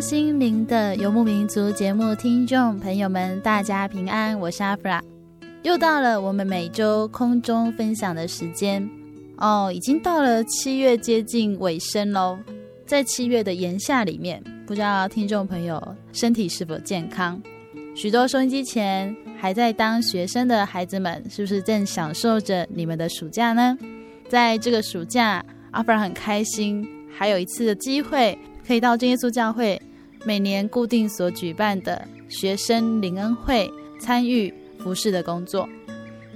心灵的游牧民族节目，听众朋友们，大家平安，我是阿弗拉。又到了我们每周空中分享的时间哦，已经到了七月接近尾声喽。在七月的炎夏里面，不知道听众朋友身体是否健康？许多收音机前还在当学生的孩子们，是不是正享受着你们的暑假呢？在这个暑假，阿弗拉很开心，还有一次的机会。可以到真耶稣教会每年固定所举办的学生灵恩会参与服饰的工作，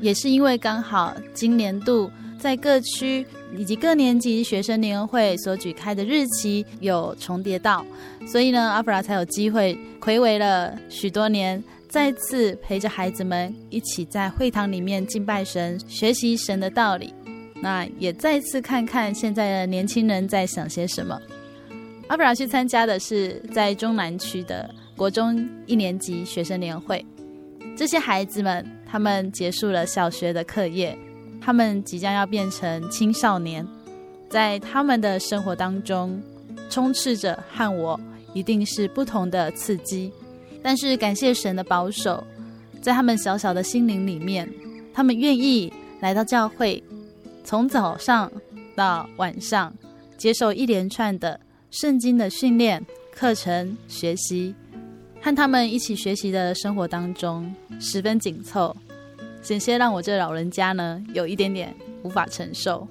也是因为刚好今年度在各区以及各年级学生灵恩会所举开的日期有重叠到，所以呢，阿弗拉才有机会睽违了许多年，再次陪着孩子们一起在会堂里面敬拜神，学习神的道理。那也再次看看现在的年轻人在想些什么。阿弗拉去参加的是在中南区的国中一年级学生联会，这些孩子们，他们结束了小学的课业，他们即将要变成青少年，在他们的生活当中，充斥着和我一定是不同的刺激，但是感谢神的保守，在他们小小的心灵里面，他们愿意来到教会，从早上到晚上，接受一连串的。圣经的训练课程学习，和他们一起学习的生活当中十分紧凑，险些让我这老人家呢有一点点无法承受。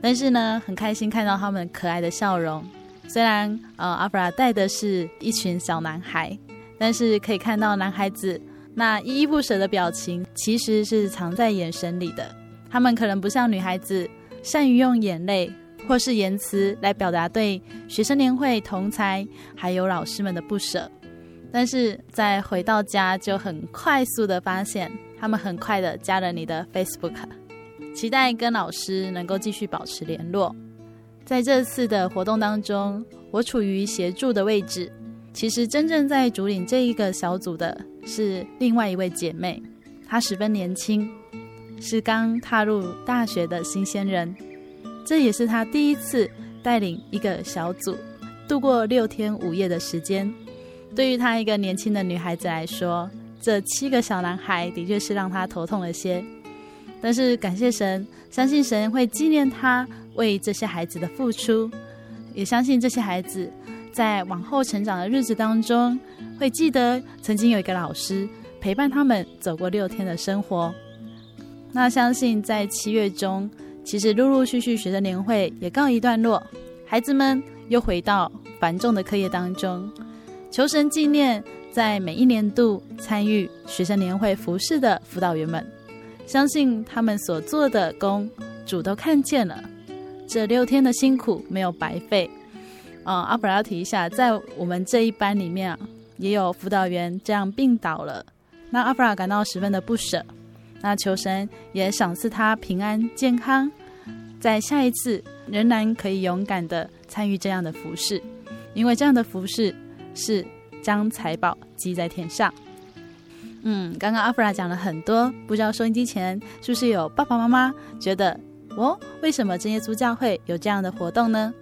但是呢，很开心看到他们可爱的笑容。虽然呃，阿弗拉带的是一群小男孩，但是可以看到男孩子那依依不舍的表情，其实是藏在眼神里的。他们可能不像女孩子善于用眼泪。或是言辞来表达对学生年会同才还有老师们的不舍，但是在回到家就很快速的发现，他们很快的加了你的 Facebook，期待跟老师能够继续保持联络。在这次的活动当中，我处于协助的位置，其实真正在主领这一个小组的是另外一位姐妹，她十分年轻，是刚踏入大学的新鲜人。这也是他第一次带领一个小组度过六天五夜的时间。对于他一个年轻的女孩子来说，这七个小男孩的确是让他头痛了些。但是感谢神，相信神会纪念他为这些孩子的付出，也相信这些孩子在往后成长的日子当中，会记得曾经有一个老师陪伴他们走过六天的生活。那相信在七月中。其实陆陆续续学生年会也告一段落，孩子们又回到繁重的课业当中。求神纪念在每一年度参与学生年会服饰的辅导员们，相信他们所做的工，主都看见了。这六天的辛苦没有白费。嗯，阿弗拉提一下，在我们这一班里面啊，也有辅导员这样病倒了，那阿弗拉感到十分的不舍。那求神也赏赐他平安健康，在下一次仍然可以勇敢的参与这样的服饰，因为这样的服饰是将财宝积在天上。嗯，刚刚阿弗拉讲了很多，不知道收音机前是不是有爸爸妈妈觉得，哦，为什么真耶稣教会有这样的活动呢？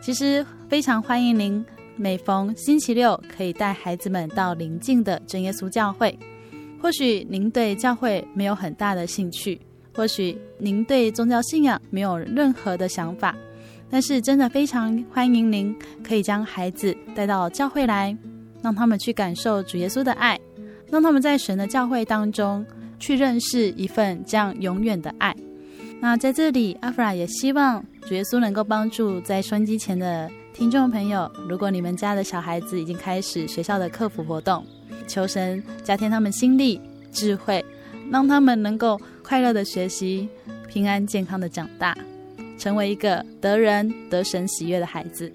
其实非常欢迎您，每逢星期六可以带孩子们到邻近的真耶稣教会。或许您对教会没有很大的兴趣，或许您对宗教信仰没有任何的想法，但是真的非常欢迎您可以将孩子带到教会来，让他们去感受主耶稣的爱。让他们在神的教会当中去认识一份这样永远的爱。那在这里，阿弗拉也希望主耶稣能够帮助在收音机前的听众朋友。如果你们家的小孩子已经开始学校的课辅活动，求神加添他们心力、智慧，让他们能够快乐的学习，平安健康的长大，成为一个得人得神喜悦的孩子。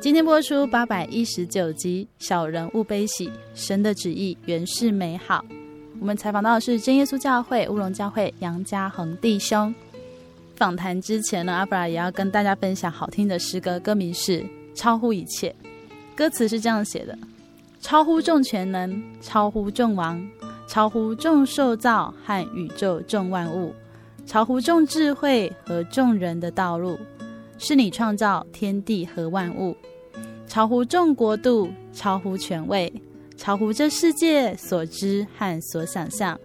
今天播出八百一十九集《小人物悲喜》，神的旨意原是美好。我们采访到的是真耶稣教会乌龙教会杨家恒弟兄。访谈之前呢，阿弗拉也要跟大家分享好听的诗歌，歌名是《超乎一切》。歌词是这样写的：超乎众全能，超乎众王，超乎众受造和宇宙众万物，超乎众智慧和众人的道路，是你创造天地和万物。超乎众国度，超乎权位，超乎这世界所知和所想象，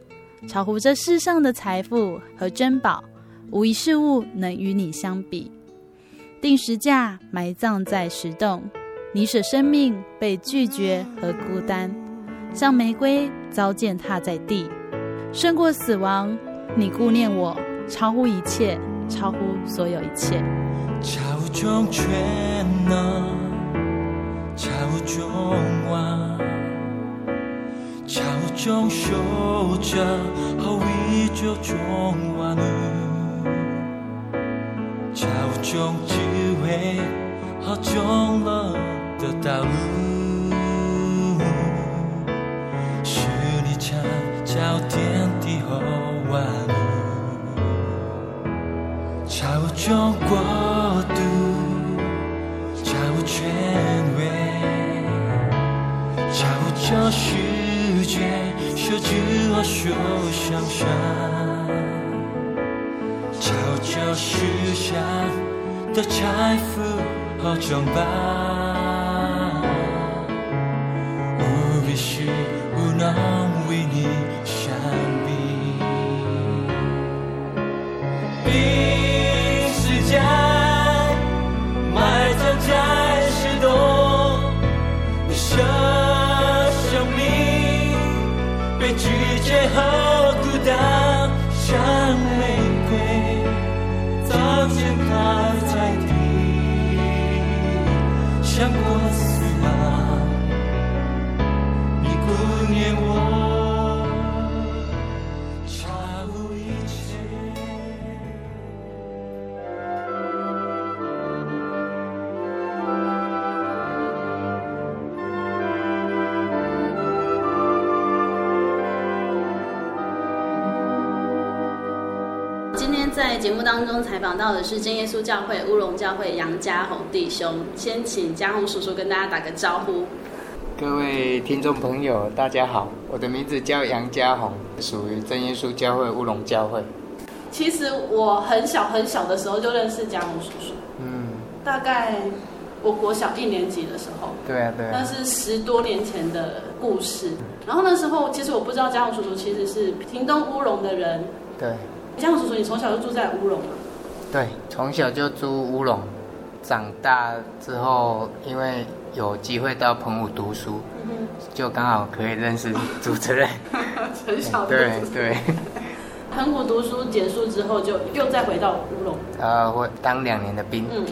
超乎这世上的财富和珍宝，无一事物能与你相比。定时价，埋葬在石洞，你舍生命被拒绝和孤单，像玫瑰遭践踏在地，胜过死亡。你顾念我，超乎一切，超乎所有一切。超乎众权能。超乎众王，超乎众受造和宇宙众万物，超乎众智慧和众人的道路，是你创造天地和万物，超乎众国度，超乎权位。这世界所知和所想象，超这世上的财富和珍宝，无比事无能当中采访到的是真耶稣教会乌龙教会杨家宏弟兄，先请家宏叔叔跟大家打个招呼。各位听众朋友，大家好，我的名字叫杨家宏，属于真耶稣教会乌龙教会。其实我很小很小的时候就认识家宏叔叔，嗯，大概我国小一年级的时候，对啊对啊，那是十多年前的故事。然后那时候其实我不知道家宏叔叔其实是屏东乌龙的人，对。家宏叔叔，你从小就住在乌龙吗？对，从小就住乌龙，长大之后因为有机会到澎湖读书，嗯、就刚好可以认识主持人。很小的对对。澎湖读书结束之后，就又再回到乌龙。呃，我当两年的兵，嗯，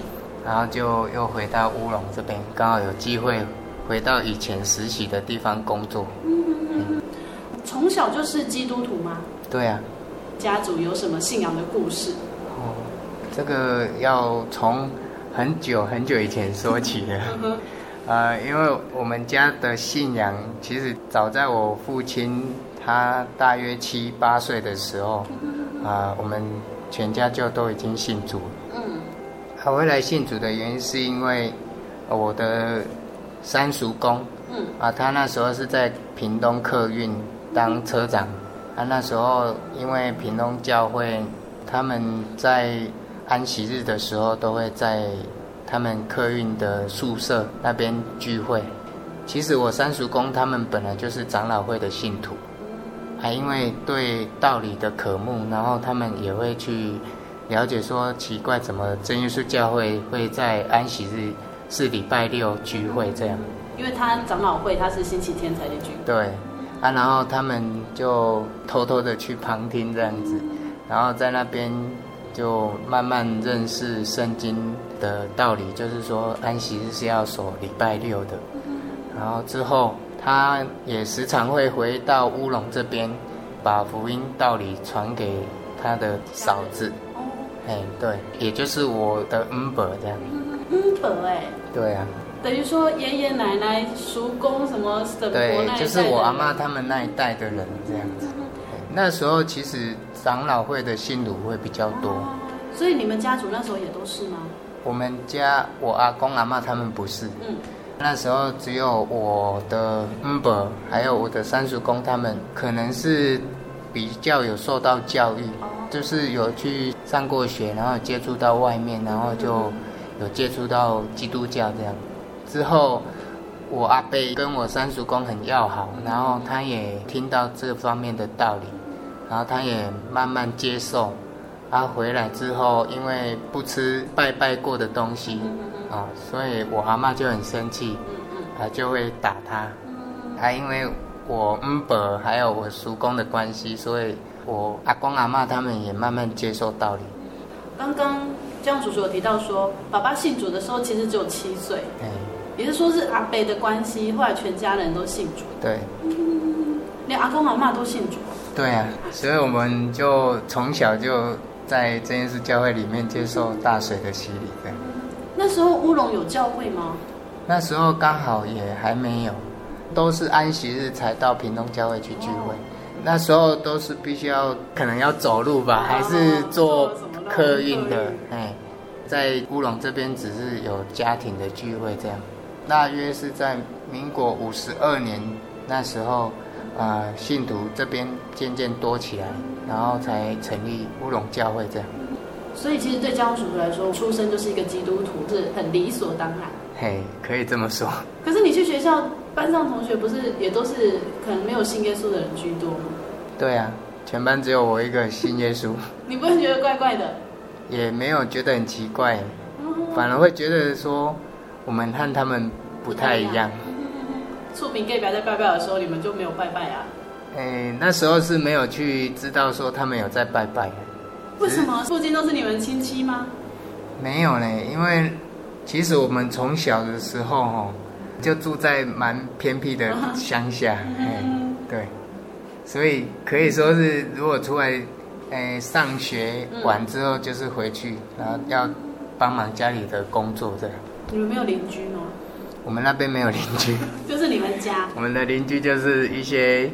然后就又回到乌龙这边，刚好有机会回到以前实习的地方工作。嗯嗯嗯。从小就是基督徒吗？对啊。家族有什么信仰的故事？哦，这个要从很久很久以前说起的。呃，因为我们家的信仰其实早在我父亲他大约七八岁的时候，啊、呃，我们全家就都已经信主。嗯。他回来信主的原因是因为我的三叔公，嗯，啊，他那时候是在屏东客运当车长，啊，那时候因为屏东教会他们在安息日的时候都会在他们客运的宿舍那边聚会。其实我三叔公他们本来就是长老会的信徒，还因为对道理的渴慕，然后他们也会去了解说奇怪，怎么真耶稣教会会在安息日是礼拜六聚会这样？因为他长老会他是星期天才去聚会。对，啊，然后他们就偷偷的去旁听这样子，然后在那边就慢慢认识圣经的道理，就是说安息日是要守礼拜六的。然后之后，他也时常会回到乌龙这边，把福音道理传给他的嫂子。哦，哎，对，也就是我的恩伯这样。恩伯哎。对啊。等于说爷爷奶奶、叔公什么什么对，就是我阿妈他们那一代的人这样子。那时候其实长老会的信徒会比较多。所以你们家族那时候也都是吗？我们家我阿公阿妈他们不是。嗯。那时候只有我的姆伯，还有我的三叔公，他们可能是比较有受到教育，就是有去上过学，然后接触到外面，然后就有接触到基督教这样。之后我阿伯跟我三叔公很要好，然后他也听到这方面的道理，然后他也慢慢接受。他回来之后，因为不吃拜拜过的东西。啊，所以我阿妈就很生气，啊就会打他。啊因为我姆伯还有我叔公的关系，所以我阿公阿妈他们也慢慢接受道理。刚刚江叔叔有提到说，爸爸信主的时候其实只有七岁，对，也是说是阿伯的关系，后来全家人都信主。对，连阿公阿妈都信主。对啊，所以我们就从小就在真耶稣教会里面接受大水的洗礼，对。那时候乌龙有教会吗？那时候刚好也还没有，都是安息日才到屏东教会去聚会。那时候都是必须要可能要走路吧，还是坐客运的？哎，在乌龙这边只是有家庭的聚会这样。大约是在民国五十二年那时候，啊，信徒这边渐渐多起来，然后才成立乌龙教会这样。所以其实对江叔叔来说，出生就是一个基督徒，是很理所当然。嘿，可以这么说。可是你去学校，班上同学不是也都是可能没有信耶稣的人居多吗？对啊，全班只有我一个信耶稣。你不会觉得怪怪的？也没有觉得很奇怪，反而会觉得说我们和他们不太一样。厝边隔壁在拜拜的时候，你们就没有拜拜啊？哎，那时候是没有去知道说他们有在拜拜。为什么附近都是你们亲戚吗？没有呢，因为其实我们从小的时候哦，就住在蛮偏僻的乡下，嗯，对，所以可以说是如果出来，诶，上学完之后就是回去，然后要帮忙家里的工作这样。你们没有邻居吗？我们那边没有邻居，就是你们家。我们的邻居就是一些，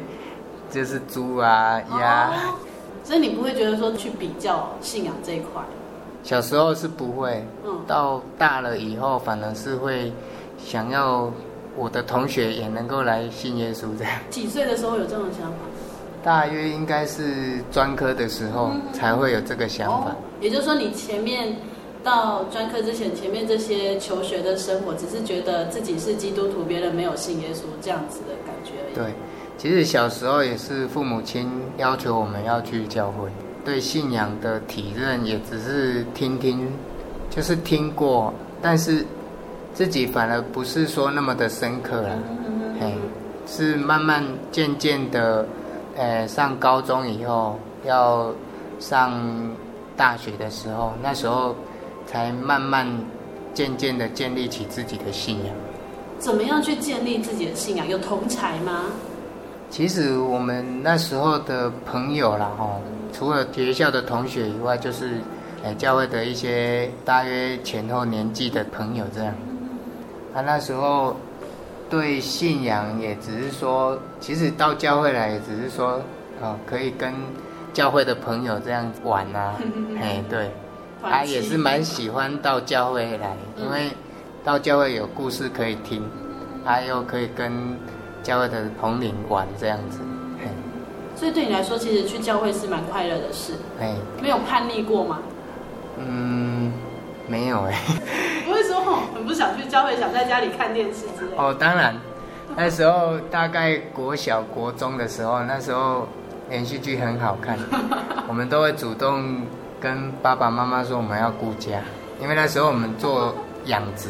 就是猪啊、鸭。哦所以你不会觉得说去比较信仰这一块？小时候是不会，嗯，到大了以后反而是会想要我的同学也能够来信耶稣这样。几岁的时候有这种想法？大约应该是专科的时候才会有这个想法。哦，也就是说，你前面到专科之前，前面这些求学的生活，只是觉得自己是基督徒，别人没有信耶稣这样子的感觉而已。对。其实小时候也是父母亲要求我们要去教会，对信仰的体认也只是听听，就是听过，但是自己反而不是说那么的深刻了，嘿，是慢慢渐渐的，呃，上高中以后要上大学的时候，那时候才慢慢渐渐的建立起自己的信仰。怎么样去建立自己的信仰？有同才吗？其实我们那时候的朋友啦，哈，除了学校的同学以外，就是，诶，教会的一些大约前后年纪的朋友这样。他那时候对信仰也只是说，其实到教会来也只是说，哦，可以跟教会的朋友这样玩啊，哎，对，他也是蛮喜欢到教会来，因为到教会有故事可以听。他又可以跟教会的同龄玩这样子。所以对你来说，其实去教会是蛮快乐的事。哎，没有叛逆过吗？嗯，没有哎。不会说很不想去教会，想在家里看电视之类的。哦，当然，那时候大概国小、国中的时候，那时候连续剧很好看，我们都会主动跟爸爸妈妈说我们要顾家，因为那时候我们做养殖、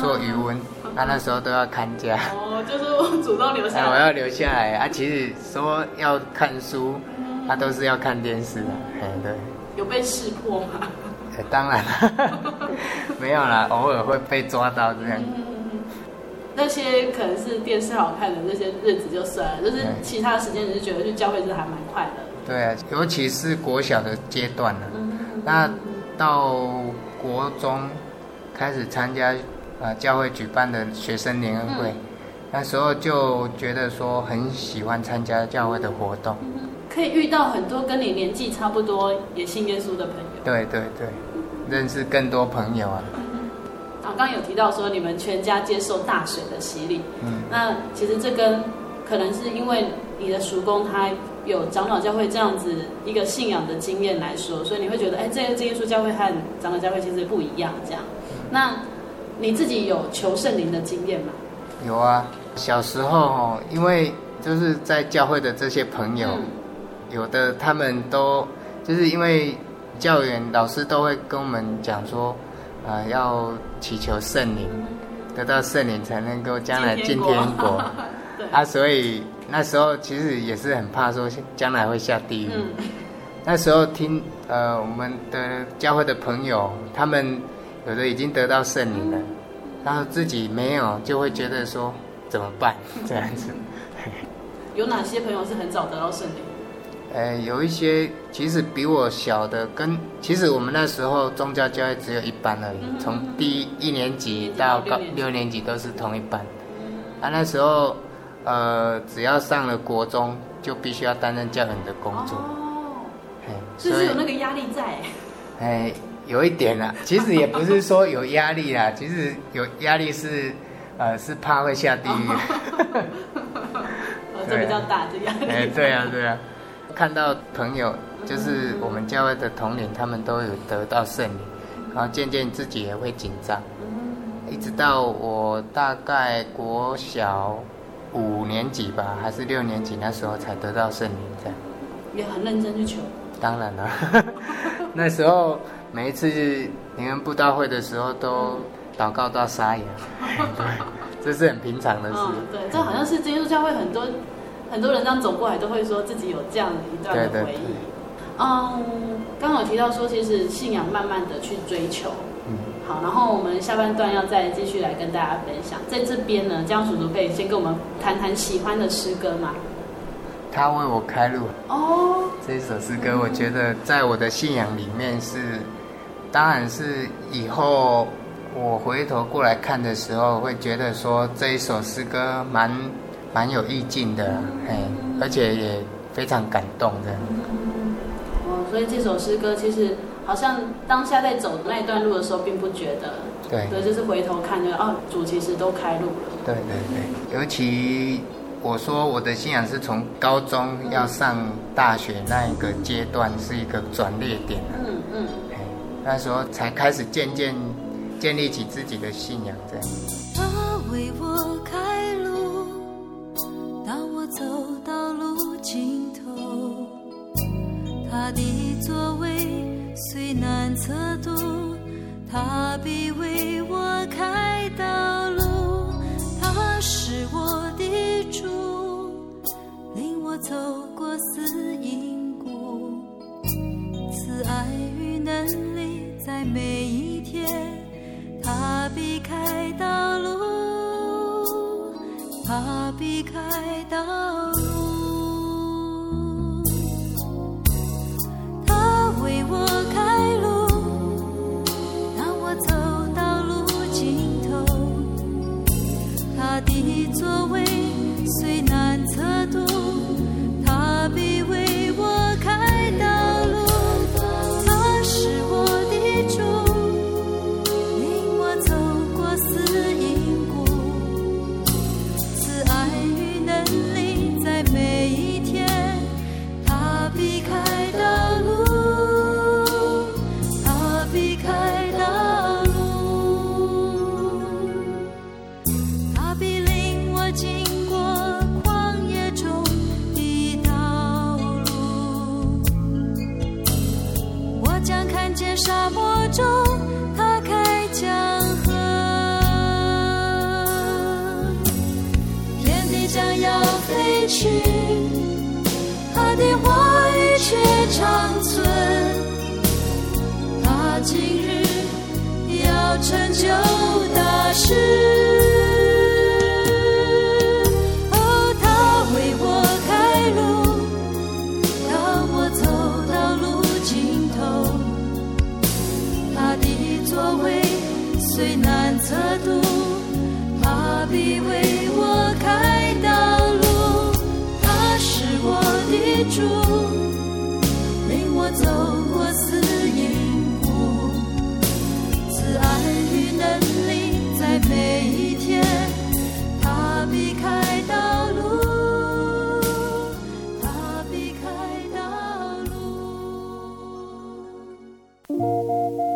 做渔温，那那时候都要看家。哦，就是我主动留下来。我要留下来啊！其实说要看书，他都是要看电视的。哎，对。有被识破吗？哎，当然了，没有啦，偶尔会被抓到这样。那些可能是电视好看的那些日子就算了，就是其他时间，你是觉得去教会是还蛮快乐。对啊，尤其是国小的阶段呢，那到国中。开始参加呃教会举办的学生联恩会，嗯、那时候就觉得说很喜欢参加教会的活动，可以遇到很多跟你年纪差不多也信耶稣的朋友。对对对，认识更多朋友啊。啊，刚刚有提到说你们全家接受大水的洗礼，嗯，那其实这跟可能是因为你的叔公他有长老教会这样子一个信仰的经验来说，所以你会觉得哎，这个耶稣教会和长老教会其实不一样这样。那你自己有求圣灵的经验吗？有啊，小时候哦因为就是在教会的这些朋友，嗯、有的他们都就是因为教员老师都会跟我们讲说，啊、呃，要祈求圣灵，嗯、得到圣灵才能够将来进天国。啊，所以那时候其实也是很怕说将来会下地狱。嗯、那时候听呃我们的教会的朋友他们。有的已经得到圣灵了，然后自己没有，就会觉得说怎么办 这样子。有哪些朋友是很早得到圣灵？呃，有一些其实比我小的，跟其实我们那时候宗教教育只有一班而已，从第一年级到高六年级都是同一班。啊，那时候呃，只要上了国中，就必须要担任教员的工作。哦，所以是有那个压力在。哎。有一点啦，其实也不是说有压力啦，其实有压力是，呃，是怕会下地狱。哦，这比较大的压力。哎，对啊，对啊，看到朋友，就是我们教会的同龄，他们都有得到圣灵，然后渐渐自己也会紧张，一直到我大概国小五年级吧，还是六年级那时候才得到圣灵，这样。也很认真去求。当然了，那时候。每一次你们布道会的时候，都祷告到沙哑，对，这是很平常的事。嗯、对，这好像是基督教会很多很多人这样走过来，都会说自己有这样一段的回忆。对对对。嗯，刚好提到说，其实信仰慢慢的去追求。嗯。好，然后我们下半段要再继续来跟大家分享。在这边呢，江叔叔可以先跟我们谈谈喜欢的诗歌吗？他为我开路。哦。这首诗歌，我觉得在我的信仰里面是。当然是以后我回头过来看的时候，会觉得说这一首诗歌蛮蛮有意境的，哎，而且也非常感动的。哦，所以这首诗歌其实好像当下在走那一段路的时候，并不觉得，对，对，就是回头看就哦，主其实都开路了。对对对，尤其我说我的信仰是从高中要上大学那一个阶段是一个转捩点。嗯嗯。那时候才开始渐渐建立起自己的信仰，这样。他为我开路，当我走到路尽头，他的作为虽难测度，他必为我开道路。他是我的主，领我走过死荫谷，慈爱与能力。在每一天，他必开道路，他必开道路。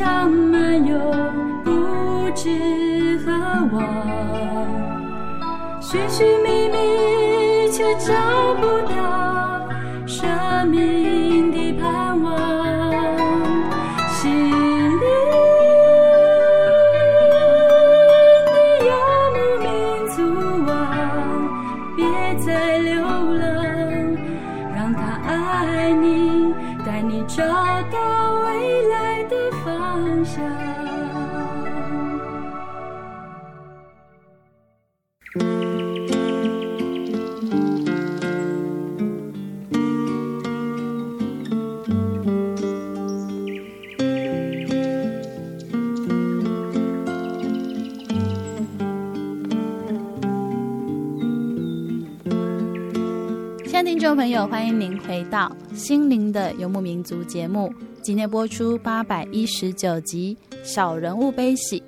上漫游，不知何往，寻寻觅觅却找不众朋友，欢迎您回到。心灵的游牧民族节目，今天播出八百一十九集《小人物悲喜》。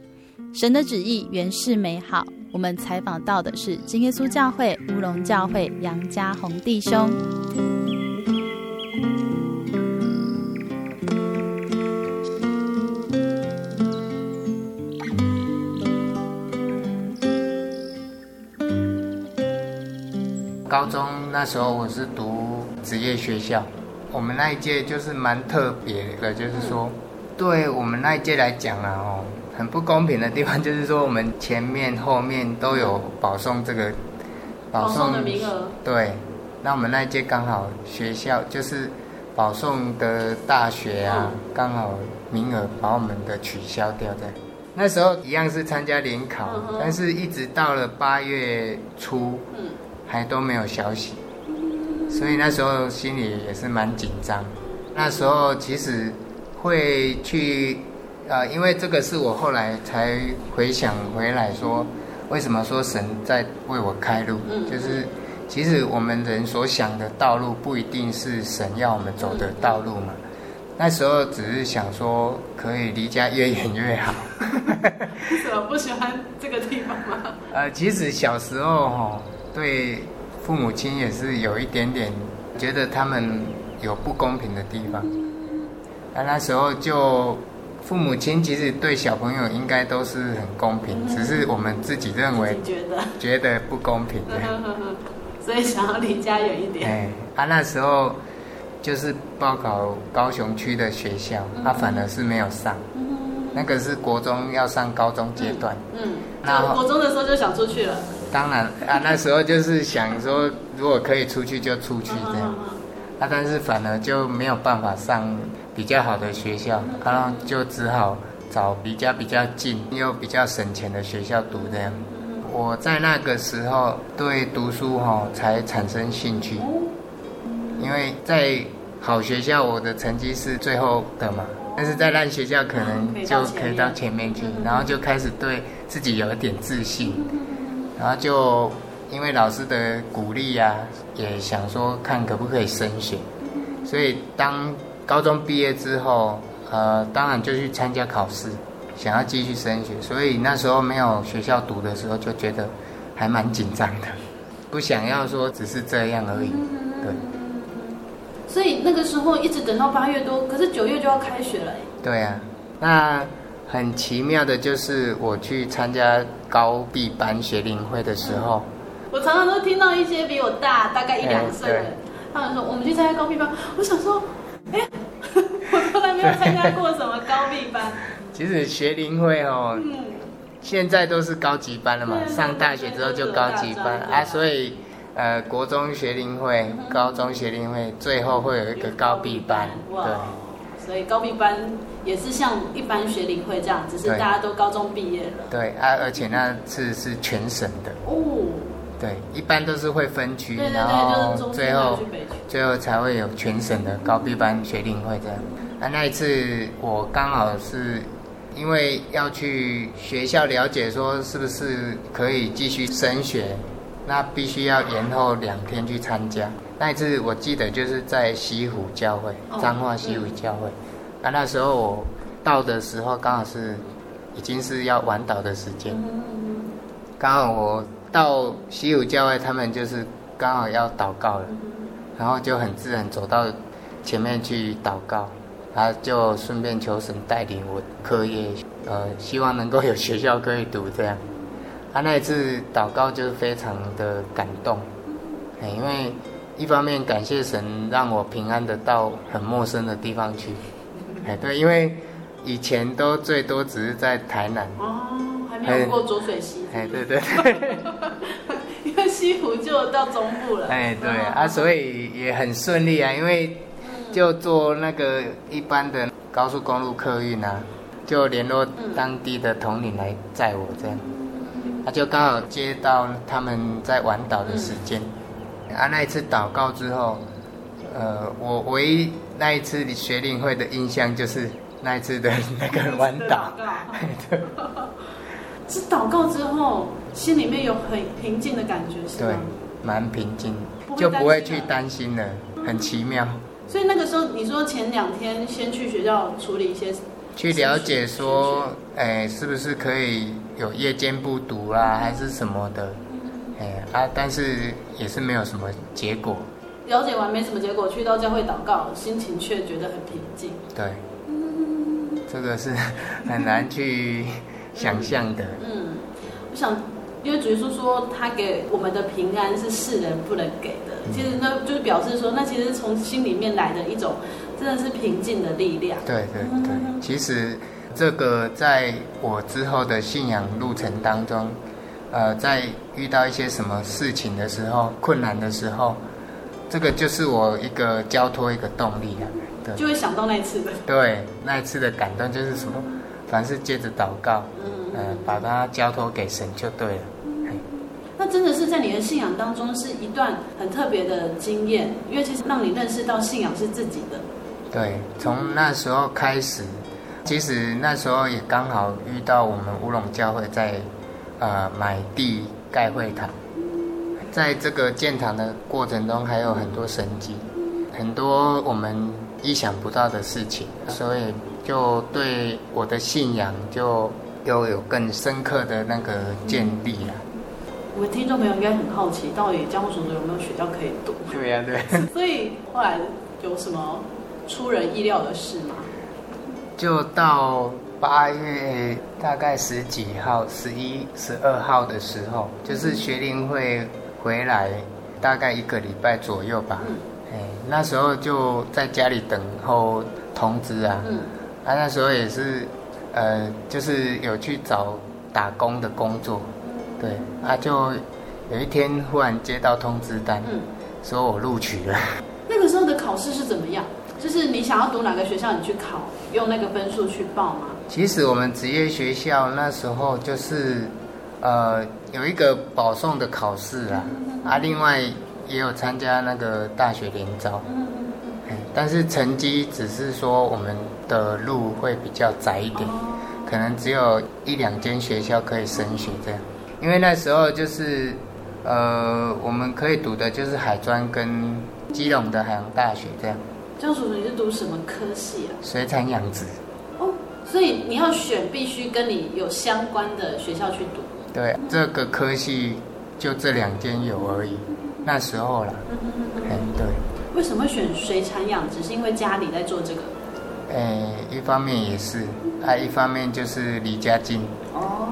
神的旨意原是美好。我们采访到的是金耶稣教会乌龙教会杨家宏弟兄。高中那时候我是读职业学校。我们那一届就是蛮特别的，就是说，对我们那一届来讲啊，哦，很不公平的地方就是说，我们前面后面都有保送这个保送的名额。对，那我们那一届刚好学校就是保送的大学啊，刚好名额把我们的取消掉的。那时候一样是参加联考，但是一直到了八月初，还都没有消息。所以那时候心里也是蛮紧张。那时候其实会去，呃，因为这个是我后来才回想回来说，为什么说神在为我开路？就是其实我们人所想的道路不一定是神要我们走的道路嘛。那时候只是想说，可以离家越远越好。为什么不喜欢这个地方吗？呃，其实小时候哈，对。父母亲也是有一点点觉得他们有不公平的地方，那那时候就父母亲其实对小朋友应该都是很公平，只是我们自己认为觉得。觉得不公平，所以想要离家远一点。哎，他那时候就是报考高雄区的学校，他反而是没有上，那个是国中要上高中阶段，嗯，那国中的时候就想出去了。当然啊，那时候就是想说，如果可以出去就出去这样，啊，但是反而就没有办法上比较好的学校，然后就只好找比较比较近又比较省钱的学校读这样。我在那个时候对读书哈才产生兴趣，因为在好学校我的成绩是最后的嘛，但是在烂学校可能就可以到前面去，然后就开始对自己有一点自信。然后就因为老师的鼓励呀、啊，也想说看可不可以升学，所以当高中毕业之后，呃，当然就去参加考试。想要继续升学，所以那时候没有学校读的时候，就觉得还蛮紧张的，不想要说只是这样而已。对。所以那个时候一直等到八月多，可是九月就要开学了。对啊，那很奇妙的就是我去参加高毕班学龄会的时候，我常常都听到一些比我大大概一两岁的人，他们说我们去参加高毕班，我想说，哎，我从来没有参加过什么高毕班。其实学龄会哦，嗯，现在都是高级班了嘛，上大学之后就高级班。啊，所以。呃，国中学龄会、高中学龄会，最后会有一个高毕班，对。所以高毕班也是像一般学龄会这样，只是大家都高中毕业了。对啊，而且那次是全省的。哦。对，一般都是会分区，然后最后最后才会有全省的高 B 班学龄会这样。啊，那一次我刚好是因为要去学校了解，说是不是可以继续升学。那必须要延后两天去参加。那一次我记得就是在西湖教会，彰化西湖教会。那那时候我到的时候刚好是已经是要晚祷的时间。刚好我到西武教会，他们就是刚好要祷告了，然后就很自然走到前面去祷告，然后就顺便求神带领我课业，呃，希望能够有学校可以读这样。他、啊、那一次祷告就是非常的感动，哎，因为一方面感谢神让我平安的到很陌生的地方去，哎，对，因为以前都最多只是在台南，哦，还没有过浊水溪，哎，对对对，因为西湖就到中部了，哎，对啊，所以也很顺利啊，因为就坐那个一般的高速公路客运啊，就联络当地的统领来载我这样。他就刚好接到他们在玩岛的时间，嗯、啊，那一次祷告之后，呃，我唯一那一次学龄会的印象就是那一次的那个晚祷。对，是祷告之后，心里面有很平静的感觉，是吗？对，蛮平静，不就不会去担心了，很奇妙。所以那个时候，你说前两天先去学校处理一些。去了解说，哎，是不是可以有夜间不读啦，还是什么的？哎啊，但是也是没有什么结果。了解完没什么结果，去到教会祷告，心情却觉得很平静。对，这个是很难去想象的。嗯，嗯，我想，因为主耶稣说他给我们的平安是世人不能给的，其实那就是表示说，那其实是从心里面来的一种。真的是平静的力量。对对对，其实这个在我之后的信仰路程当中，呃，在遇到一些什么事情的时候、困难的时候，这个就是我一个交托、一个动力啊。对，就会想到那一次的。对，那一次的感动就是什么？凡是接着祷告，嗯、呃，把它交托给神就对了。那真的是在你的信仰当中是一段很特别的经验，因为其实让你认识到信仰是自己的。对，从那时候开始，其实那时候也刚好遇到我们乌龙教会在，呃，买地盖会堂，在这个建堂的过程中，还有很多神迹，很多我们意想不到的事情，所以就对我的信仰就又有更深刻的那个建立了。我们听众朋友应该很好奇，到底江湖所有没有学校可以读？对呀、啊，对。所以后来有什么？出人意料的事吗？就到八月大概十几号、十一、十二号的时候，就是学龄会回来，大概一个礼拜左右吧。嗯。哎，那时候就在家里等候通知啊。嗯。啊，那时候也是，呃，就是有去找打工的工作。对。啊，就有一天忽然接到通知单，嗯，说我录取了。那个时候的考试是怎么样？就是你想要读哪个学校，你去考，用那个分数去报吗？其实我们职业学校那时候就是，呃，有一个保送的考试啦，啊，另外也有参加那个大学联招，嗯，但是成绩只是说我们的路会比较窄一点，可能只有一两间学校可以升学这样，因为那时候就是，呃，我们可以读的就是海专跟基隆的海洋大学这样。江叔叔，你是读什么科系啊？水产养殖。哦，所以你要选，必须跟你有相关的学校去读。对，这个科系就这两间有而已。那时候啦，嗯，对。为什么会选水产养殖？是因为家里在做这个？哎，一方面也是，啊，一方面就是离家近。哦。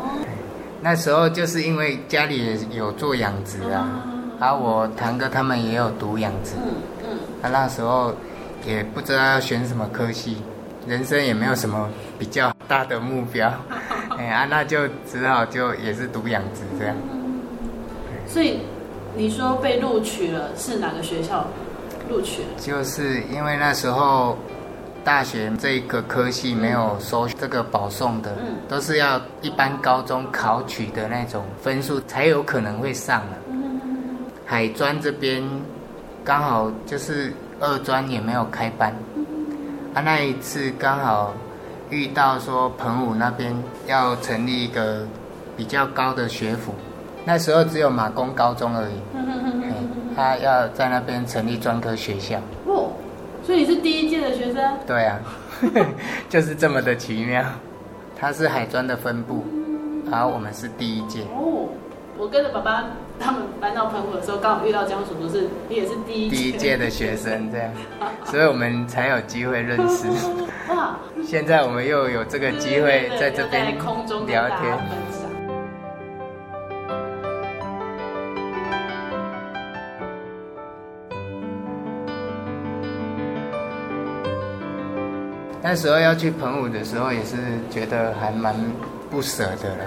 那时候就是因为家里也有做养殖啊，嗯、啊，我堂哥他们也有读养殖。嗯嗯。啊，那时候也不知道要选什么科系，人生也没有什么比较大的目标。哎啊，那就只好就也是读养殖这样。所以。你说被录取了，是哪个学校录取了？就是因为那时候大学这一个科系没有收这个保送的，嗯、都是要一般高中考取的那种分数才有可能会上的。嗯、海专这边刚好就是二专也没有开班，啊，那一次刚好遇到说澎湖那边要成立一个比较高的学府。那时候只有马公高中而已，他要在那边成立专科学校。哦，所以你是第一届的学生？对啊，就是这么的奇妙。他是海专的分部，然后我们是第一届。哦，我跟着爸爸他们搬到澎湖的时候，刚好遇到江叔叔，是你也是第一届第一届的学生，这样，所以我们才有机会认识。哇！现在我们又有这个机会在这边空中聊天。那时候要去澎湖的时候，也是觉得还蛮不舍得啦，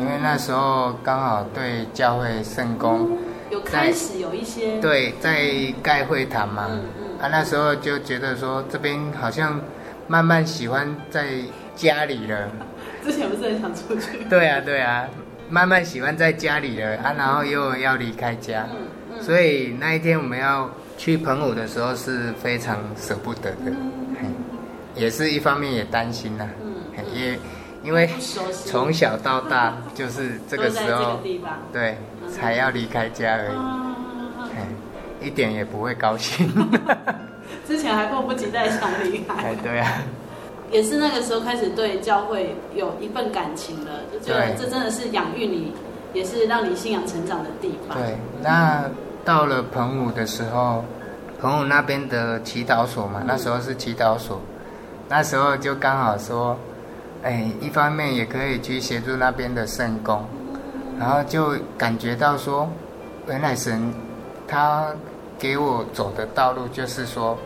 因为那时候刚好对教会圣工有开始有一些对在盖会堂嘛，啊那时候就觉得说这边好像慢慢喜欢在家里了。之前不是很想出去？对啊对啊，慢慢喜欢在家里了啊，然后又要离开家，所以那一天我们要去澎湖的时候是非常舍不得的。也是一方面也担心呐、啊，嗯，也因为从小到大就是这个时候，对，才要离开家而已，一点也不会高兴。之前还迫不及待想离开。哎，对啊，也是那个时候开始对教会有一份感情了，就觉得这真的是养育你，也是让你信仰成长的地方。对，那到了澎湖的时候，澎湖那边的祈祷所嘛，那时候是祈祷所。那时候就刚好说，哎，一方面也可以去协助那边的圣工，然后就感觉到说，原来神他给我走的道路就是说，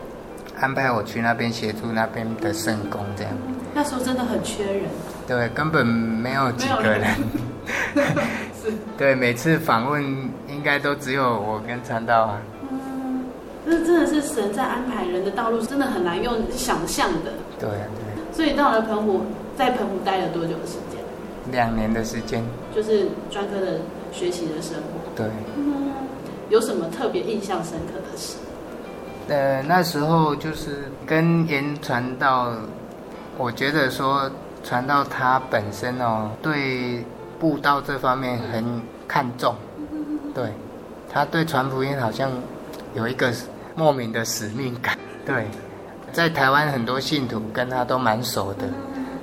安排我去那边协助那边的圣工这样。那时候真的很缺人。对，根本没有几个人。是。对，每次访问应该都只有我跟传道啊。这真的是神在安排人的道路，真的很难用想象的。对啊，对。所以到了澎湖，在澎湖待了多久的时间？两年的时间。就是专科的学习的生活。对。嗯，有什么特别印象深刻的事？呃，那时候就是跟言传道，我觉得说传道他本身哦，对布道这方面很看重。对，他对传福音好像有一个。莫名的使命感，对，在台湾很多信徒跟他都蛮熟的，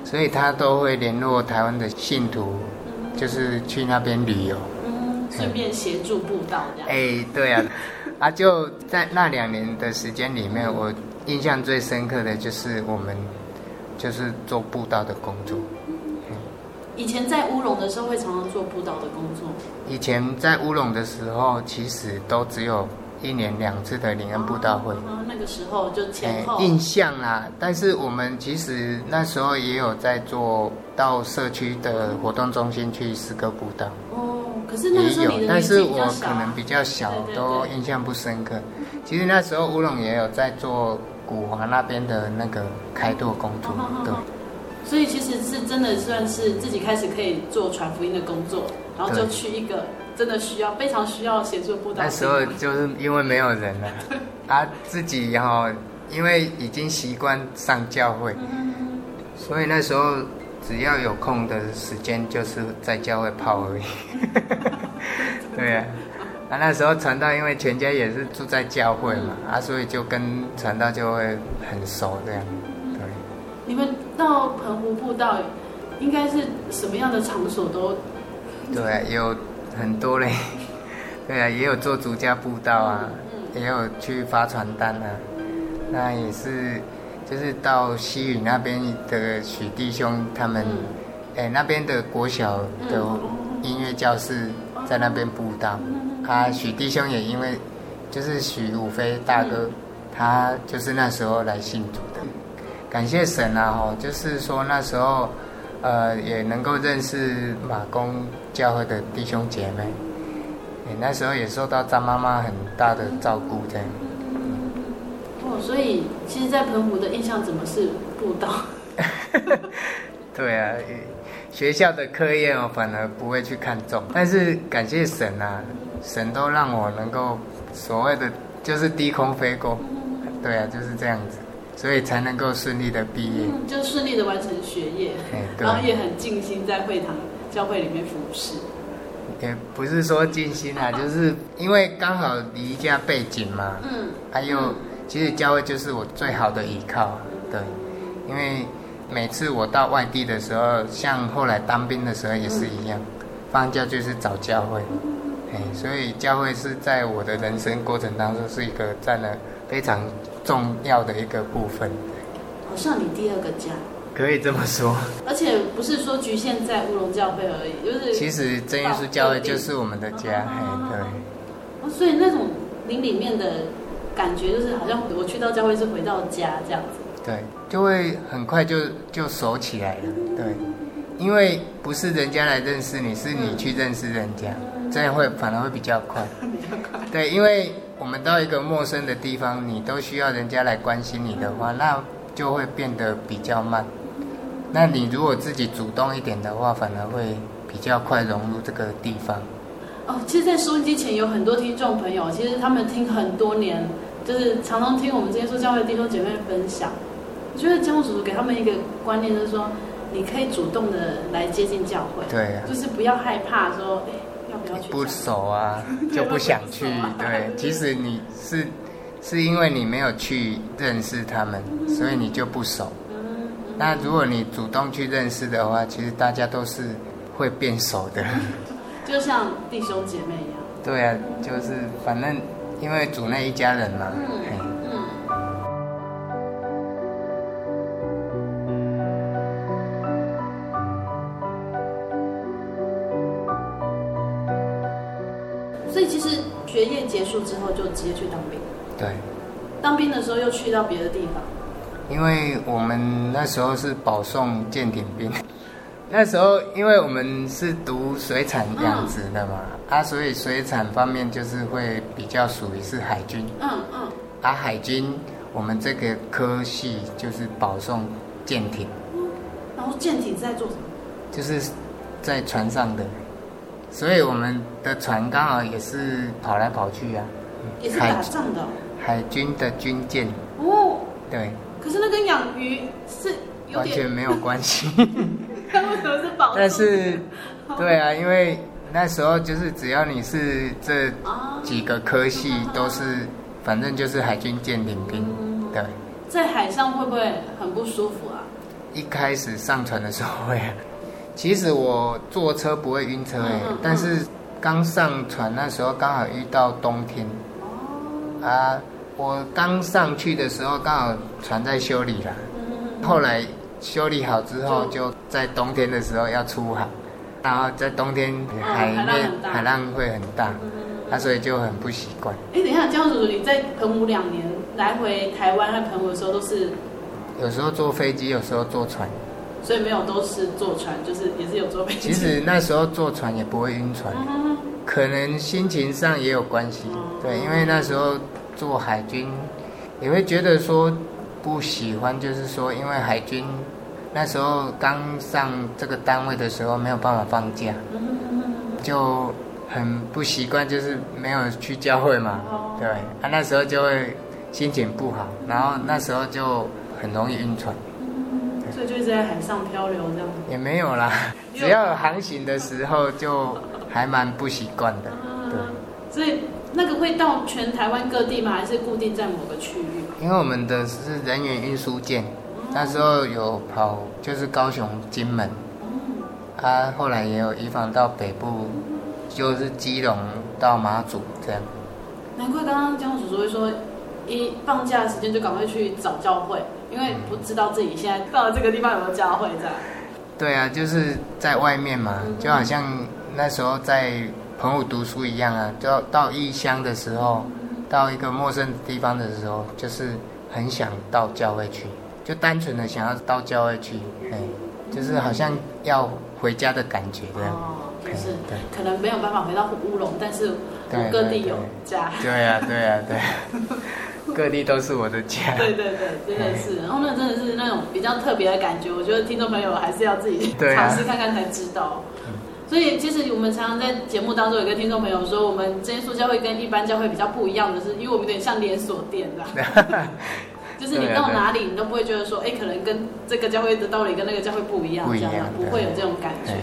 所以他都会联络台湾的信徒，就是去那边旅游，嗯，顺便协助布道这样。哎，对啊，啊，就在那两年的时间里面，我印象最深刻的就是我们就是做布道的工作。以前在乌龙的时候会常常做布道的工作。以前在乌龙的时候，其实都只有。一年两次的灵恩布道会，哦，那个时候就前后、欸、印象啦。但是我们其实那时候也有在做到社区的活动中心去诗歌布道。哦，可是那时候有，但是我可能比较小，都印象不深刻。其实那时候乌龙也有在做古华那边的那个开拓工作，哦、对。所以其实是真的算是自己开始可以做传福音的工作，然后就去一个。真的需要，非常需要协助布道。那时候就是因为没有人了，啊，自己然后因为已经习惯上教会，所以那时候只要有空的时间，就是在教会泡而已。对呀，啊，那时候传道因为全家也是住在教会嘛，啊，所以就跟传道就会很熟这样。对。你们到澎湖步道，应该是什么样的场所都？对啊，有很多嘞。对啊，也有做主家步道啊，嗯、也有去发传单啊。那也是，就是到西屿那边的许弟兄他们，哎、那边的国小的音乐教室在那边布道。他许弟兄也因为，就是许武飞大哥，他就是那时候来信主的。感谢神啊！吼，就是说那时候，呃，也能够认识马公教会的弟兄姐妹。欸、那时候也受到张妈妈很大的照顾，这样。哦，所以其实，在澎湖的印象怎么是布道？对啊，学校的课业我反而不会去看重，但是感谢神啊，神都让我能够所谓的就是低空飞过，对啊，就是这样子，所以才能够顺利的毕业，嗯、就顺利的完成学业，欸、然后也很尽心在会堂教会里面服侍。也不是说尽心啊，就是因为刚好离家背景嘛，嗯，还有其实教会就是我最好的依靠，对，因为每次我到外地的时候，像后来当兵的时候也是一样，放假就是找教会，哎，所以教会是在我的人生过程当中是一个占了非常重要的一个部分，好像你第二个家。可以这么说，而且不是说局限在乌龙教会而已，就是其实真耶稣教会就是我们的家，嘿，对。哦，所以那种灵里面的感觉，就是好像我去到教会是回到家这样子。对，就会很快就就熟起来了，对，因为不是人家来认识你，是你去认识人家，这样会反而会比较快。比较快。对，因为我们到一个陌生的地方，你都需要人家来关心你的话，那就会变得比较慢。那你如果自己主动一点的话，反而会比较快融入这个地方。哦，其实，在收音机前有很多听众朋友，其实他们听很多年，就是常常听我们这些说教会的弟兄姐妹分享。我觉得江叔叔给他们一个观念，就是说，你可以主动的来接近教会，对啊，就是不要害怕说，不熟啊，就不想去。对，其实你是是因为你没有去认识他们，所以你就不熟。那如果你主动去认识的话，其实大家都是会变熟的，就像弟兄姐妹一样。对啊，就是反正因为主内一家人嘛。束之后就直接去当兵。对。当兵的时候又去到别的地方。因为我们那时候是保送舰艇兵，那时候因为我们是读水产养殖的嘛，嗯、啊，所以水产方面就是会比较属于是海军，嗯嗯，啊，海军我们这个科系就是保送舰艇，嗯，然后舰艇在做什么？就是在船上的，所以我们的船刚好也是跑来跑去啊，也是打仗的，海军的军舰，哦，对。可是那跟养鱼是完全没有关系。他为什么是保？但是，对啊，因为那时候就是只要你是这几个科系都是，反正就是海军舰艇兵。对。在海上会不会很不舒服啊？一开始上船的时候会。其实我坐车不会晕车哎，但是刚上船那时候刚好遇到冬天。哦。啊。我刚上去的时候，刚好船在修理啦。后来修理好之后，就在冬天的时候要出海，然后在冬天海面海浪会很大，啊，所以就很不习惯。哎，等一下，江叔叔，你在澎湖两年来回台湾和澎湖的时候，都是有时候坐飞机，有时候坐船，所以没有都是坐船，就是也是有坐飞机。其实那时候坐船也不会晕船，可能心情上也有关系。对，因为那时候。做海军，也会觉得说不喜欢，就是说，因为海军那时候刚上这个单位的时候没有办法放假，就很不习惯，就是没有去教会嘛，对，啊，那时候就会心情不好，然后那时候就很容易晕船，所以就一直在海上漂流这样。也没有啦，只要有航行的时候就还蛮不习惯的，对，所以。那个会到全台湾各地吗？还是固定在某个区域？因为我们的是人员运输舰，那时候有跑，就是高雄、金门。他、啊、后来也有移防到北部，就是基隆到马祖这样。难怪刚刚江叔叔会说，一放假的时间就赶快去找教会，因为不知道自己现在到了这个地方有没有教会在。对啊，就是在外面嘛，就好像那时候在朋友读书一样啊，就到异乡的时候，到一个陌生的地方的时候，就是很想到教会去，就单纯的想要到教会去，哎，就是好像要。回家的感觉这样，哦，就是可能没有办法回到乌龙，但是我各地有家。对呀，对呀，对，各地都是我的家。对对对，真的是，然后那真的是那种比较特别的感觉，我觉得听众朋友还是要自己 尝试看看才知道。所以其实我们常常在节目当中有跟听众朋友说，我们真耶稣教会跟一般教会比较不一样的是，因为我们有点像连锁店的。就是你到哪里，你都不会觉得说，哎，可能跟这个教会的道理跟那个教会不一样，这样不会有这种感觉，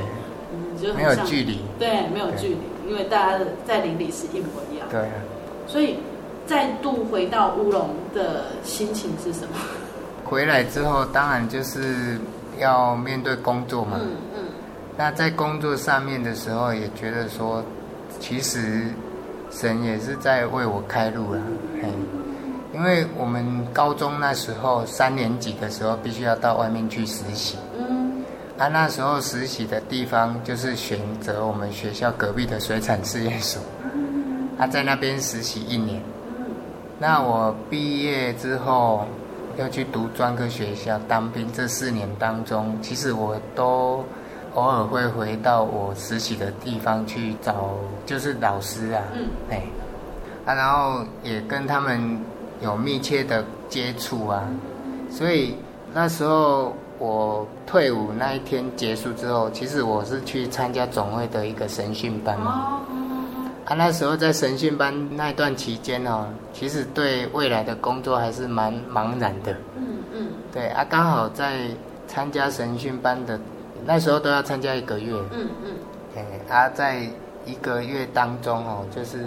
嗯，就没有距离，对，没有距离，因为大家在邻里是一模一样。对。所以再度回到乌龙的心情是什么？回来之后，当然就是要面对工作嘛。嗯嗯。那在工作上面的时候，也觉得说，其实神也是在为我开路了，嘿。因为我们高中那时候三年级的时候，必须要到外面去实习。嗯。啊，那时候实习的地方就是选择我们学校隔壁的水产试验所。嗯。啊，在那边实习一年。嗯。那我毕业之后，要去读专科学校当兵。这四年当中，其实我都偶尔会回到我实习的地方去找，就是老师啊。嗯。哎。啊，然后也跟他们。有密切的接触啊，所以那时候我退伍那一天结束之后，其实我是去参加总会的一个神训班嘛。啊，那时候在神训班那段期间哦，其实对未来的工作还是蛮茫然的。嗯嗯。对啊，刚好在参加神训班的那时候都要参加一个月。嗯嗯。哎，啊，在一个月当中哦，就是。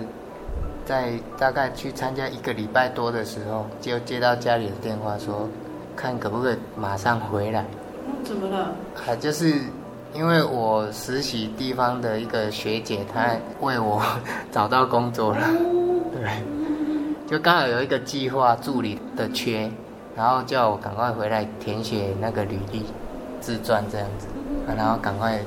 在大概去参加一个礼拜多的时候，就接到家里的电话说，看可不可以马上回来。嗯，怎么了？啊，就是因为我实习地方的一个学姐，她为我 找到工作了。对，就刚好有一个计划助理的缺，然后叫我赶快回来填写那个履历、自传这样子，啊，然后赶快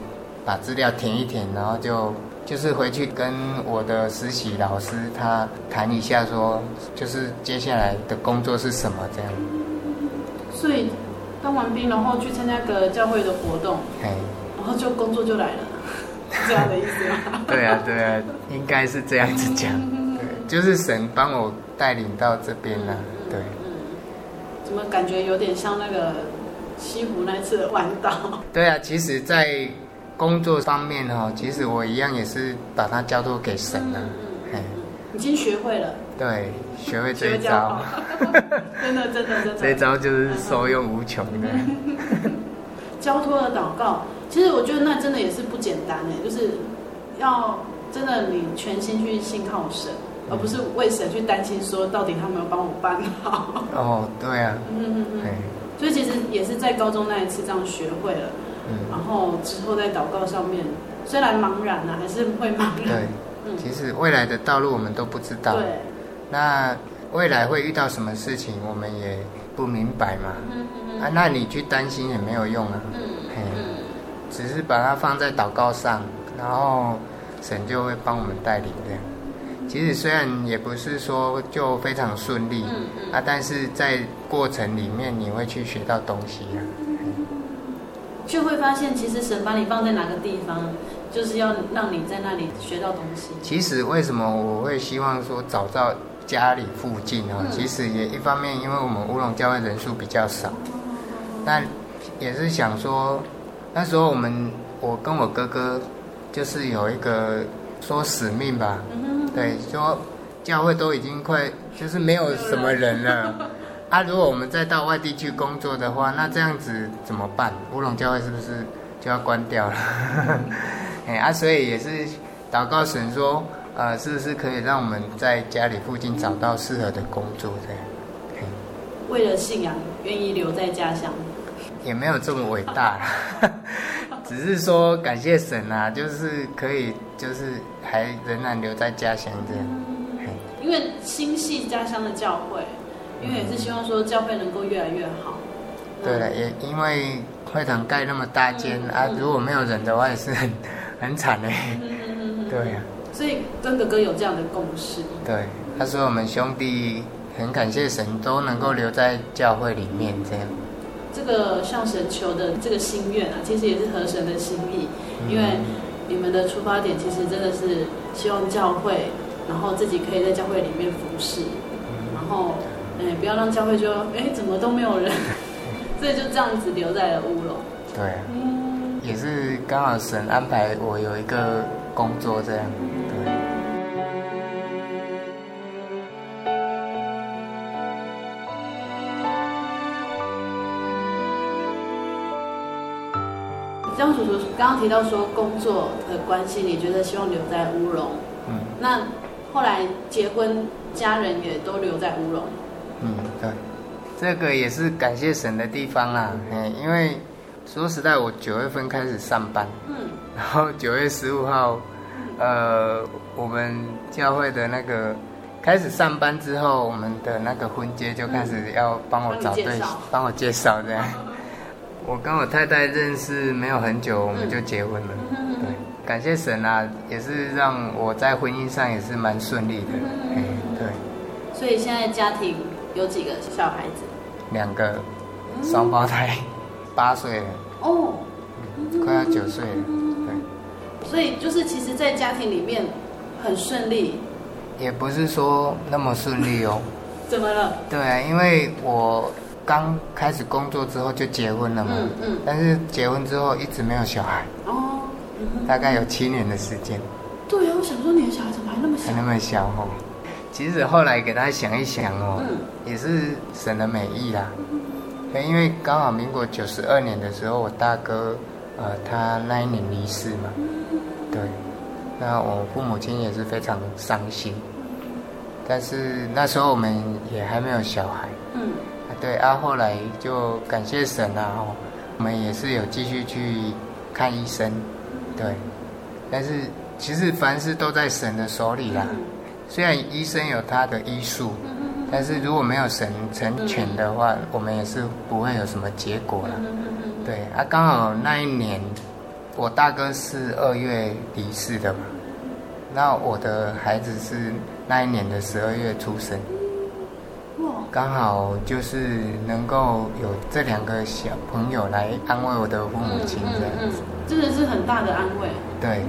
把资料填一填，然后就。就是回去跟我的实习老师他谈一下，说就是接下来的工作是什么这样。所以当完兵，然后去参加个教会的活动，嘿然后就工作就来了，这样的意思吗？对啊，对啊，应该是这样子讲。对，就是神帮我带领到这边了。对。嗯。怎么感觉有点像那个西湖那次的环岛？对啊，其实，在。工作方面哈，其实我一样也是把它交托给神了。嗯，已经学会了。对，学会这一招。真的，真的，真的。这招就是受用无穷的。交托的祷告，其实我觉得那真的也是不简单哎，就是要真的你全心去信靠神，而不是为神去担心说到底他没有帮我办好。哦，对啊。嗯嗯嗯。所以其实也是在高中那一次这样学会了。嗯、然后之后在祷告上面，虽然茫然呢、啊，还是会茫然。对，嗯、其实未来的道路我们都不知道。对。那未来会遇到什么事情，我们也不明白嘛。嗯嗯啊，那你去担心也没有用啊。嗯。嘿嗯。只是把它放在祷告上，然后神就会帮我们带领这样。其实虽然也不是说就非常顺利，嗯嗯啊，但是在过程里面你会去学到东西啊。就会发现，其实神把你放在哪个地方，就是要让你在那里学到东西。其实为什么我会希望说找到家里附近哦？嗯、其实也一方面，因为我们乌龙教会人数比较少，但也是想说，那时候我们我跟我哥哥就是有一个说使命吧，对，说教会都已经快就是没有什么人了。啊，如果我们再到外地去工作的话，那这样子怎么办？乌龙教会是不是就要关掉了？哎啊，所以也是祷告神说，呃，是不是可以让我们在家里附近找到适合的工作这样？为了信仰，愿意留在家乡。也没有这么伟大，只是说感谢神啊，就是可以，就是还仍然留在家乡这样。因为心系家乡的教会，因为也是希望说教会能够越来越好。对了，也因为会堂盖那么大间啊，如果没有人的话，也是很很惨的。对呀。所以跟哥哥有这样的共识。对，他说我们兄弟很感谢神，都能够留在教会里面这样。这个向神求的这个心愿啊，其实也是合神的心意，因为你们的出发点其实真的是希望教会，然后自己可以在教会里面服侍，然后哎不要让教会就哎怎么都没有人，所以就这样子留在了乌龙。对，嗯，也是刚好神安排我有一个工作这样。江叔叔刚刚提到说工作的关系，你觉得希望留在乌龙？嗯，那后来结婚，家人也都留在乌龙。嗯，对，这个也是感谢神的地方啦。嗯，因为说实在，我九月份开始上班，嗯，然后九月十五号，呃，我们教会的那个开始上班之后，我们的那个婚介就开始要帮我找对，帮我介绍这样。我跟我太太认识没有很久，我们就结婚了。对，感谢神啊，也是让我在婚姻上也是蛮顺利的。嗯，对。所以现在家庭有几个小孩子？两个，双胞胎，八岁了。哦，快要九岁了。对。所以就是其实，在家庭里面很顺利。也不是说那么顺利哦。怎么了？对啊，因为我。刚开始工作之后就结婚了嘛，嗯嗯、但是结婚之后一直没有小孩，哦嗯、大概有七年的时间。对啊，我想说你的小孩怎么还那么小？还那么小哦。其实后来给他想一想哦，嗯、也是神的美意啦。嗯、因为刚好民国九十二年的时候，我大哥呃他那一年离世嘛，那我父母亲也是非常伤心。但是那时候我们也还没有小孩。嗯。对啊，后来就感谢神啊，哦，我们也是有继续去看医生，对。但是其实凡事都在神的手里啦。虽然医生有他的医术，但是如果没有神成全的话，我们也是不会有什么结果啦。对啊，刚好那一年我大哥是二月离世的嘛，那我的孩子是那一年的十二月出生。刚好就是能够有这两个小朋友来安慰我的父母亲这样子，真的是很大的安慰。对，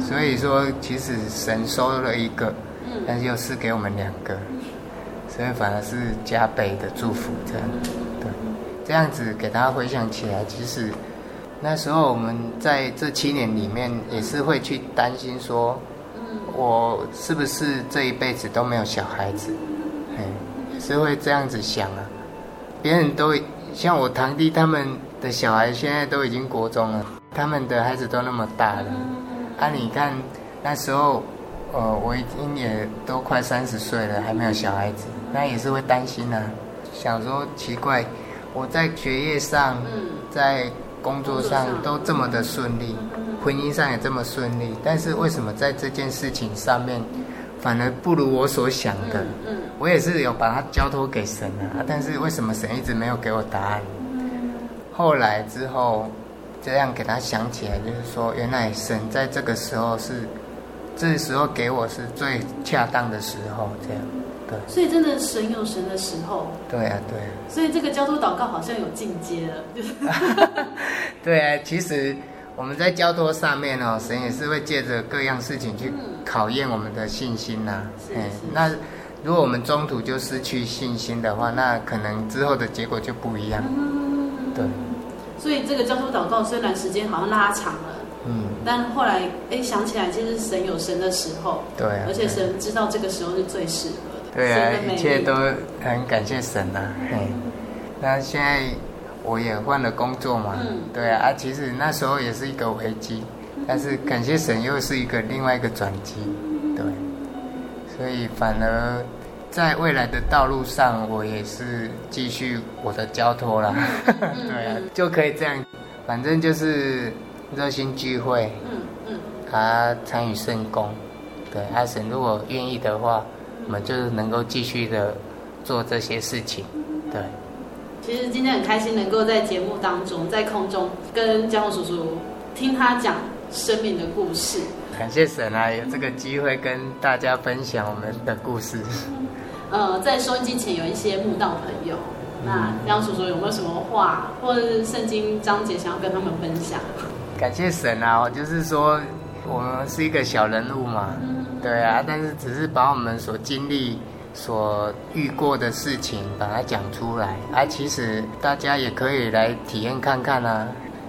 所以说其实神收了一个，但是又赐给我们两个，所以反而是加倍的祝福这样。对，这样子给大家回想起来，其实那时候我们在这七年里面也是会去担心说，我是不是这一辈子都没有小孩子？是会这样子想啊，别人都像我堂弟他们的小孩现在都已经国中了，他们的孩子都那么大了，啊，你看那时候，呃，我已经也都快三十岁了，还没有小孩子，那也是会担心啊，想说奇怪，我在学业上，在工作上都这么的顺利，婚姻上也这么顺利，但是为什么在这件事情上面？反而不如我所想的，我也是有把它交托给神啊，但是为什么神一直没有给我答案？后来之后，这样给他想起来，就是说，原来神在这个时候是，这时候给我是最恰当的时候，这样，对。所以真的神有神的时候。对啊，对啊。所以这个交通祷告好像有进阶了，就是。对啊，其实。我们在交托上面哦，神也是会借着各样事情去考验我们的信心呐。哎，那如果我们中途就失去信心的话，那可能之后的结果就不一样。对。所以这个交托祷告虽然时间好像拉长了，嗯，但后来哎想起来，其实神有神的时候，对，而且神知道这个时候是最适合的。对啊，一切都很感谢神呐。嘿，那现在。我也换了工作嘛，嗯、对啊，啊，其实那时候也是一个危机，但是感谢神又是一个另外一个转机，对，所以反而在未来的道路上，我也是继续我的交托啦。对啊，就可以这样，反正就是热心聚会，嗯嗯，他参与圣工，对，阿神如果愿意的话，我们就是能够继续的做这些事情，对。其实今天很开心能够在节目当中，在空中跟江宏叔叔听他讲生命的故事。感谢神啊，有这个机会跟大家分享我们的故事。呃，在收音机前有一些慕道朋友，那江叔叔有没有什么话，或者是圣经章节想要跟他们分享？感谢神啊，我就是说我们是一个小人物嘛，对啊，但是只是把我们所经历、所遇过的事情把它讲出来，啊，其实大家也可以来体验看看啊，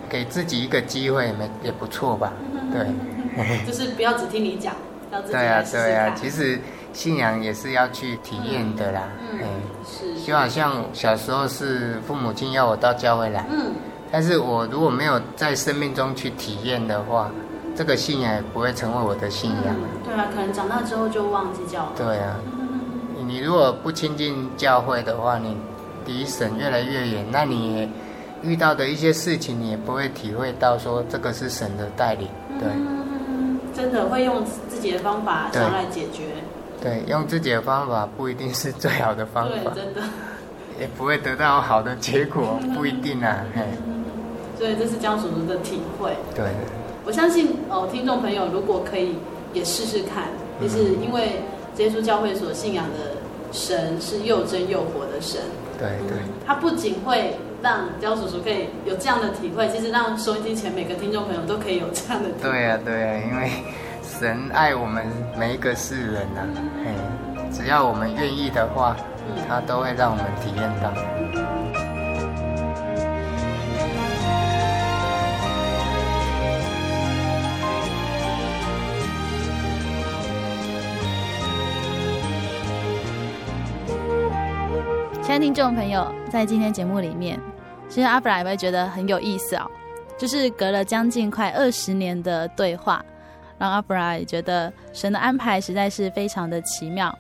给自己一个机会，没也不错吧？对，就是不要只听你讲，要自己对啊，对啊，其实。信仰也是要去体验的啦，嗯，是，就好像小时候是父母亲要我到教会来，嗯，但是我如果没有在生命中去体验的话，这个信仰也不会成为我的信仰。对啊，可能长大之后就忘记教会。对啊，你如果不亲近教会的话，你离神越来越远，那你遇到的一些事情，你也不会体会到说这个是神的带领。对，真的会用自己的方法想来解决。对，用自己的方法不一定是最好的方法，对真的，也不会得到好的结果，不一定啊。嘿，所以这是江叔叔的体会。对，我相信哦，听众朋友如果可以也试试看，就是因为耶稣教会所信仰的神是又真又活的神。对对，他不仅会让刁叔叔可以有这样的体会，其实让收音机前每个听众朋友都可以有这样的体会。对啊，对啊，因为。神爱我们每一个世人呐、啊，嘿，只要我们愿意的话，他都会让我们体验到。亲爱的听众朋友，在今天节目里面，其实阿布拉也会觉得很有意思哦，就是隔了将近快二十年的对话。让阿布拉也觉得神的安排实在是非常的奇妙，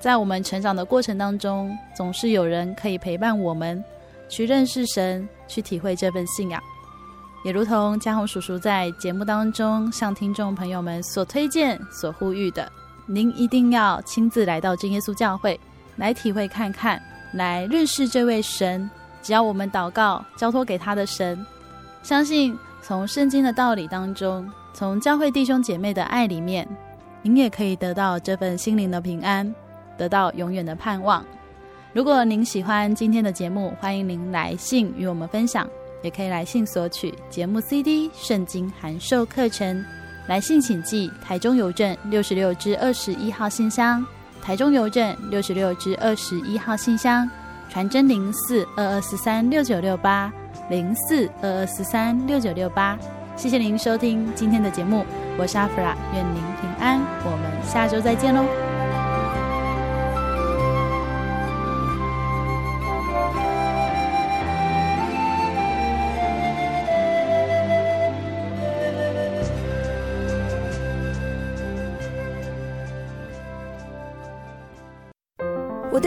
在我们成长的过程当中，总是有人可以陪伴我们去认识神，去体会这份信仰。也如同嘉宏叔叔在节目当中向听众朋友们所推荐、所呼吁的，您一定要亲自来到真耶稣教会，来体会看看，来认识这位神。只要我们祷告，交托给他的神，相信从圣经的道理当中。从教会弟兄姐妹的爱里面，您也可以得到这份心灵的平安，得到永远的盼望。如果您喜欢今天的节目，欢迎您来信与我们分享，也可以来信索取节目 CD、圣经函授课程。来信请寄台中邮政六十六至二十一号信箱，台中邮政六十六至二十一号信箱，传真零四二二四三六九六八零四二二四三六九六八。谢谢您收听今天的节目，我是阿弗拉，愿您平安，我们下周再见喽。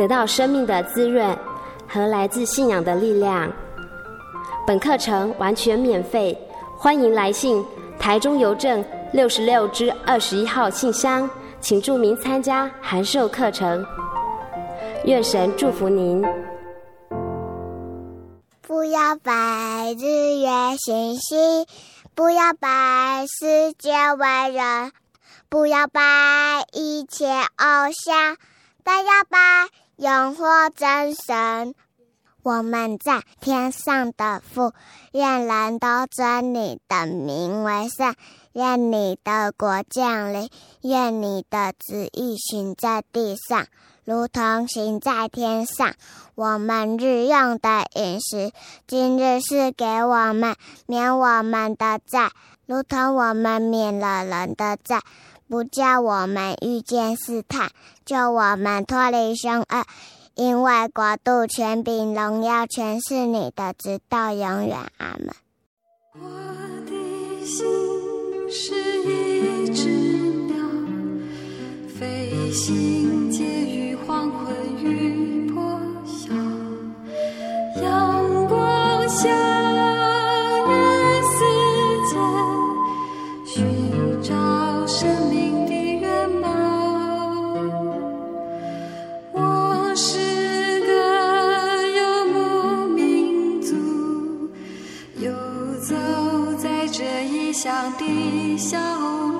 得到生命的滋润和来自信仰的力量。本课程完全免费，欢迎来信台中邮政六十六至二十一号信箱，请注明参加函授课程。愿神祝福您。不要拜日月星星，不要拜世界伟人，不要拜一切偶像，但要拜永活真神。我们在天上的父，愿人都尊你的名为圣，愿你的国降临，愿你的旨意行在地上，如同行在天上。我们日用的饮食，今日是给我们，免我们的债，如同我们免了人的债，不叫我们遇见试探，救我们脱离凶恶。因为国度、权柄、荣耀，全是你的，直到永远。阿门。我的心是一只鸟，飞行介于黄昏与破晓，阳光下。乡的小路。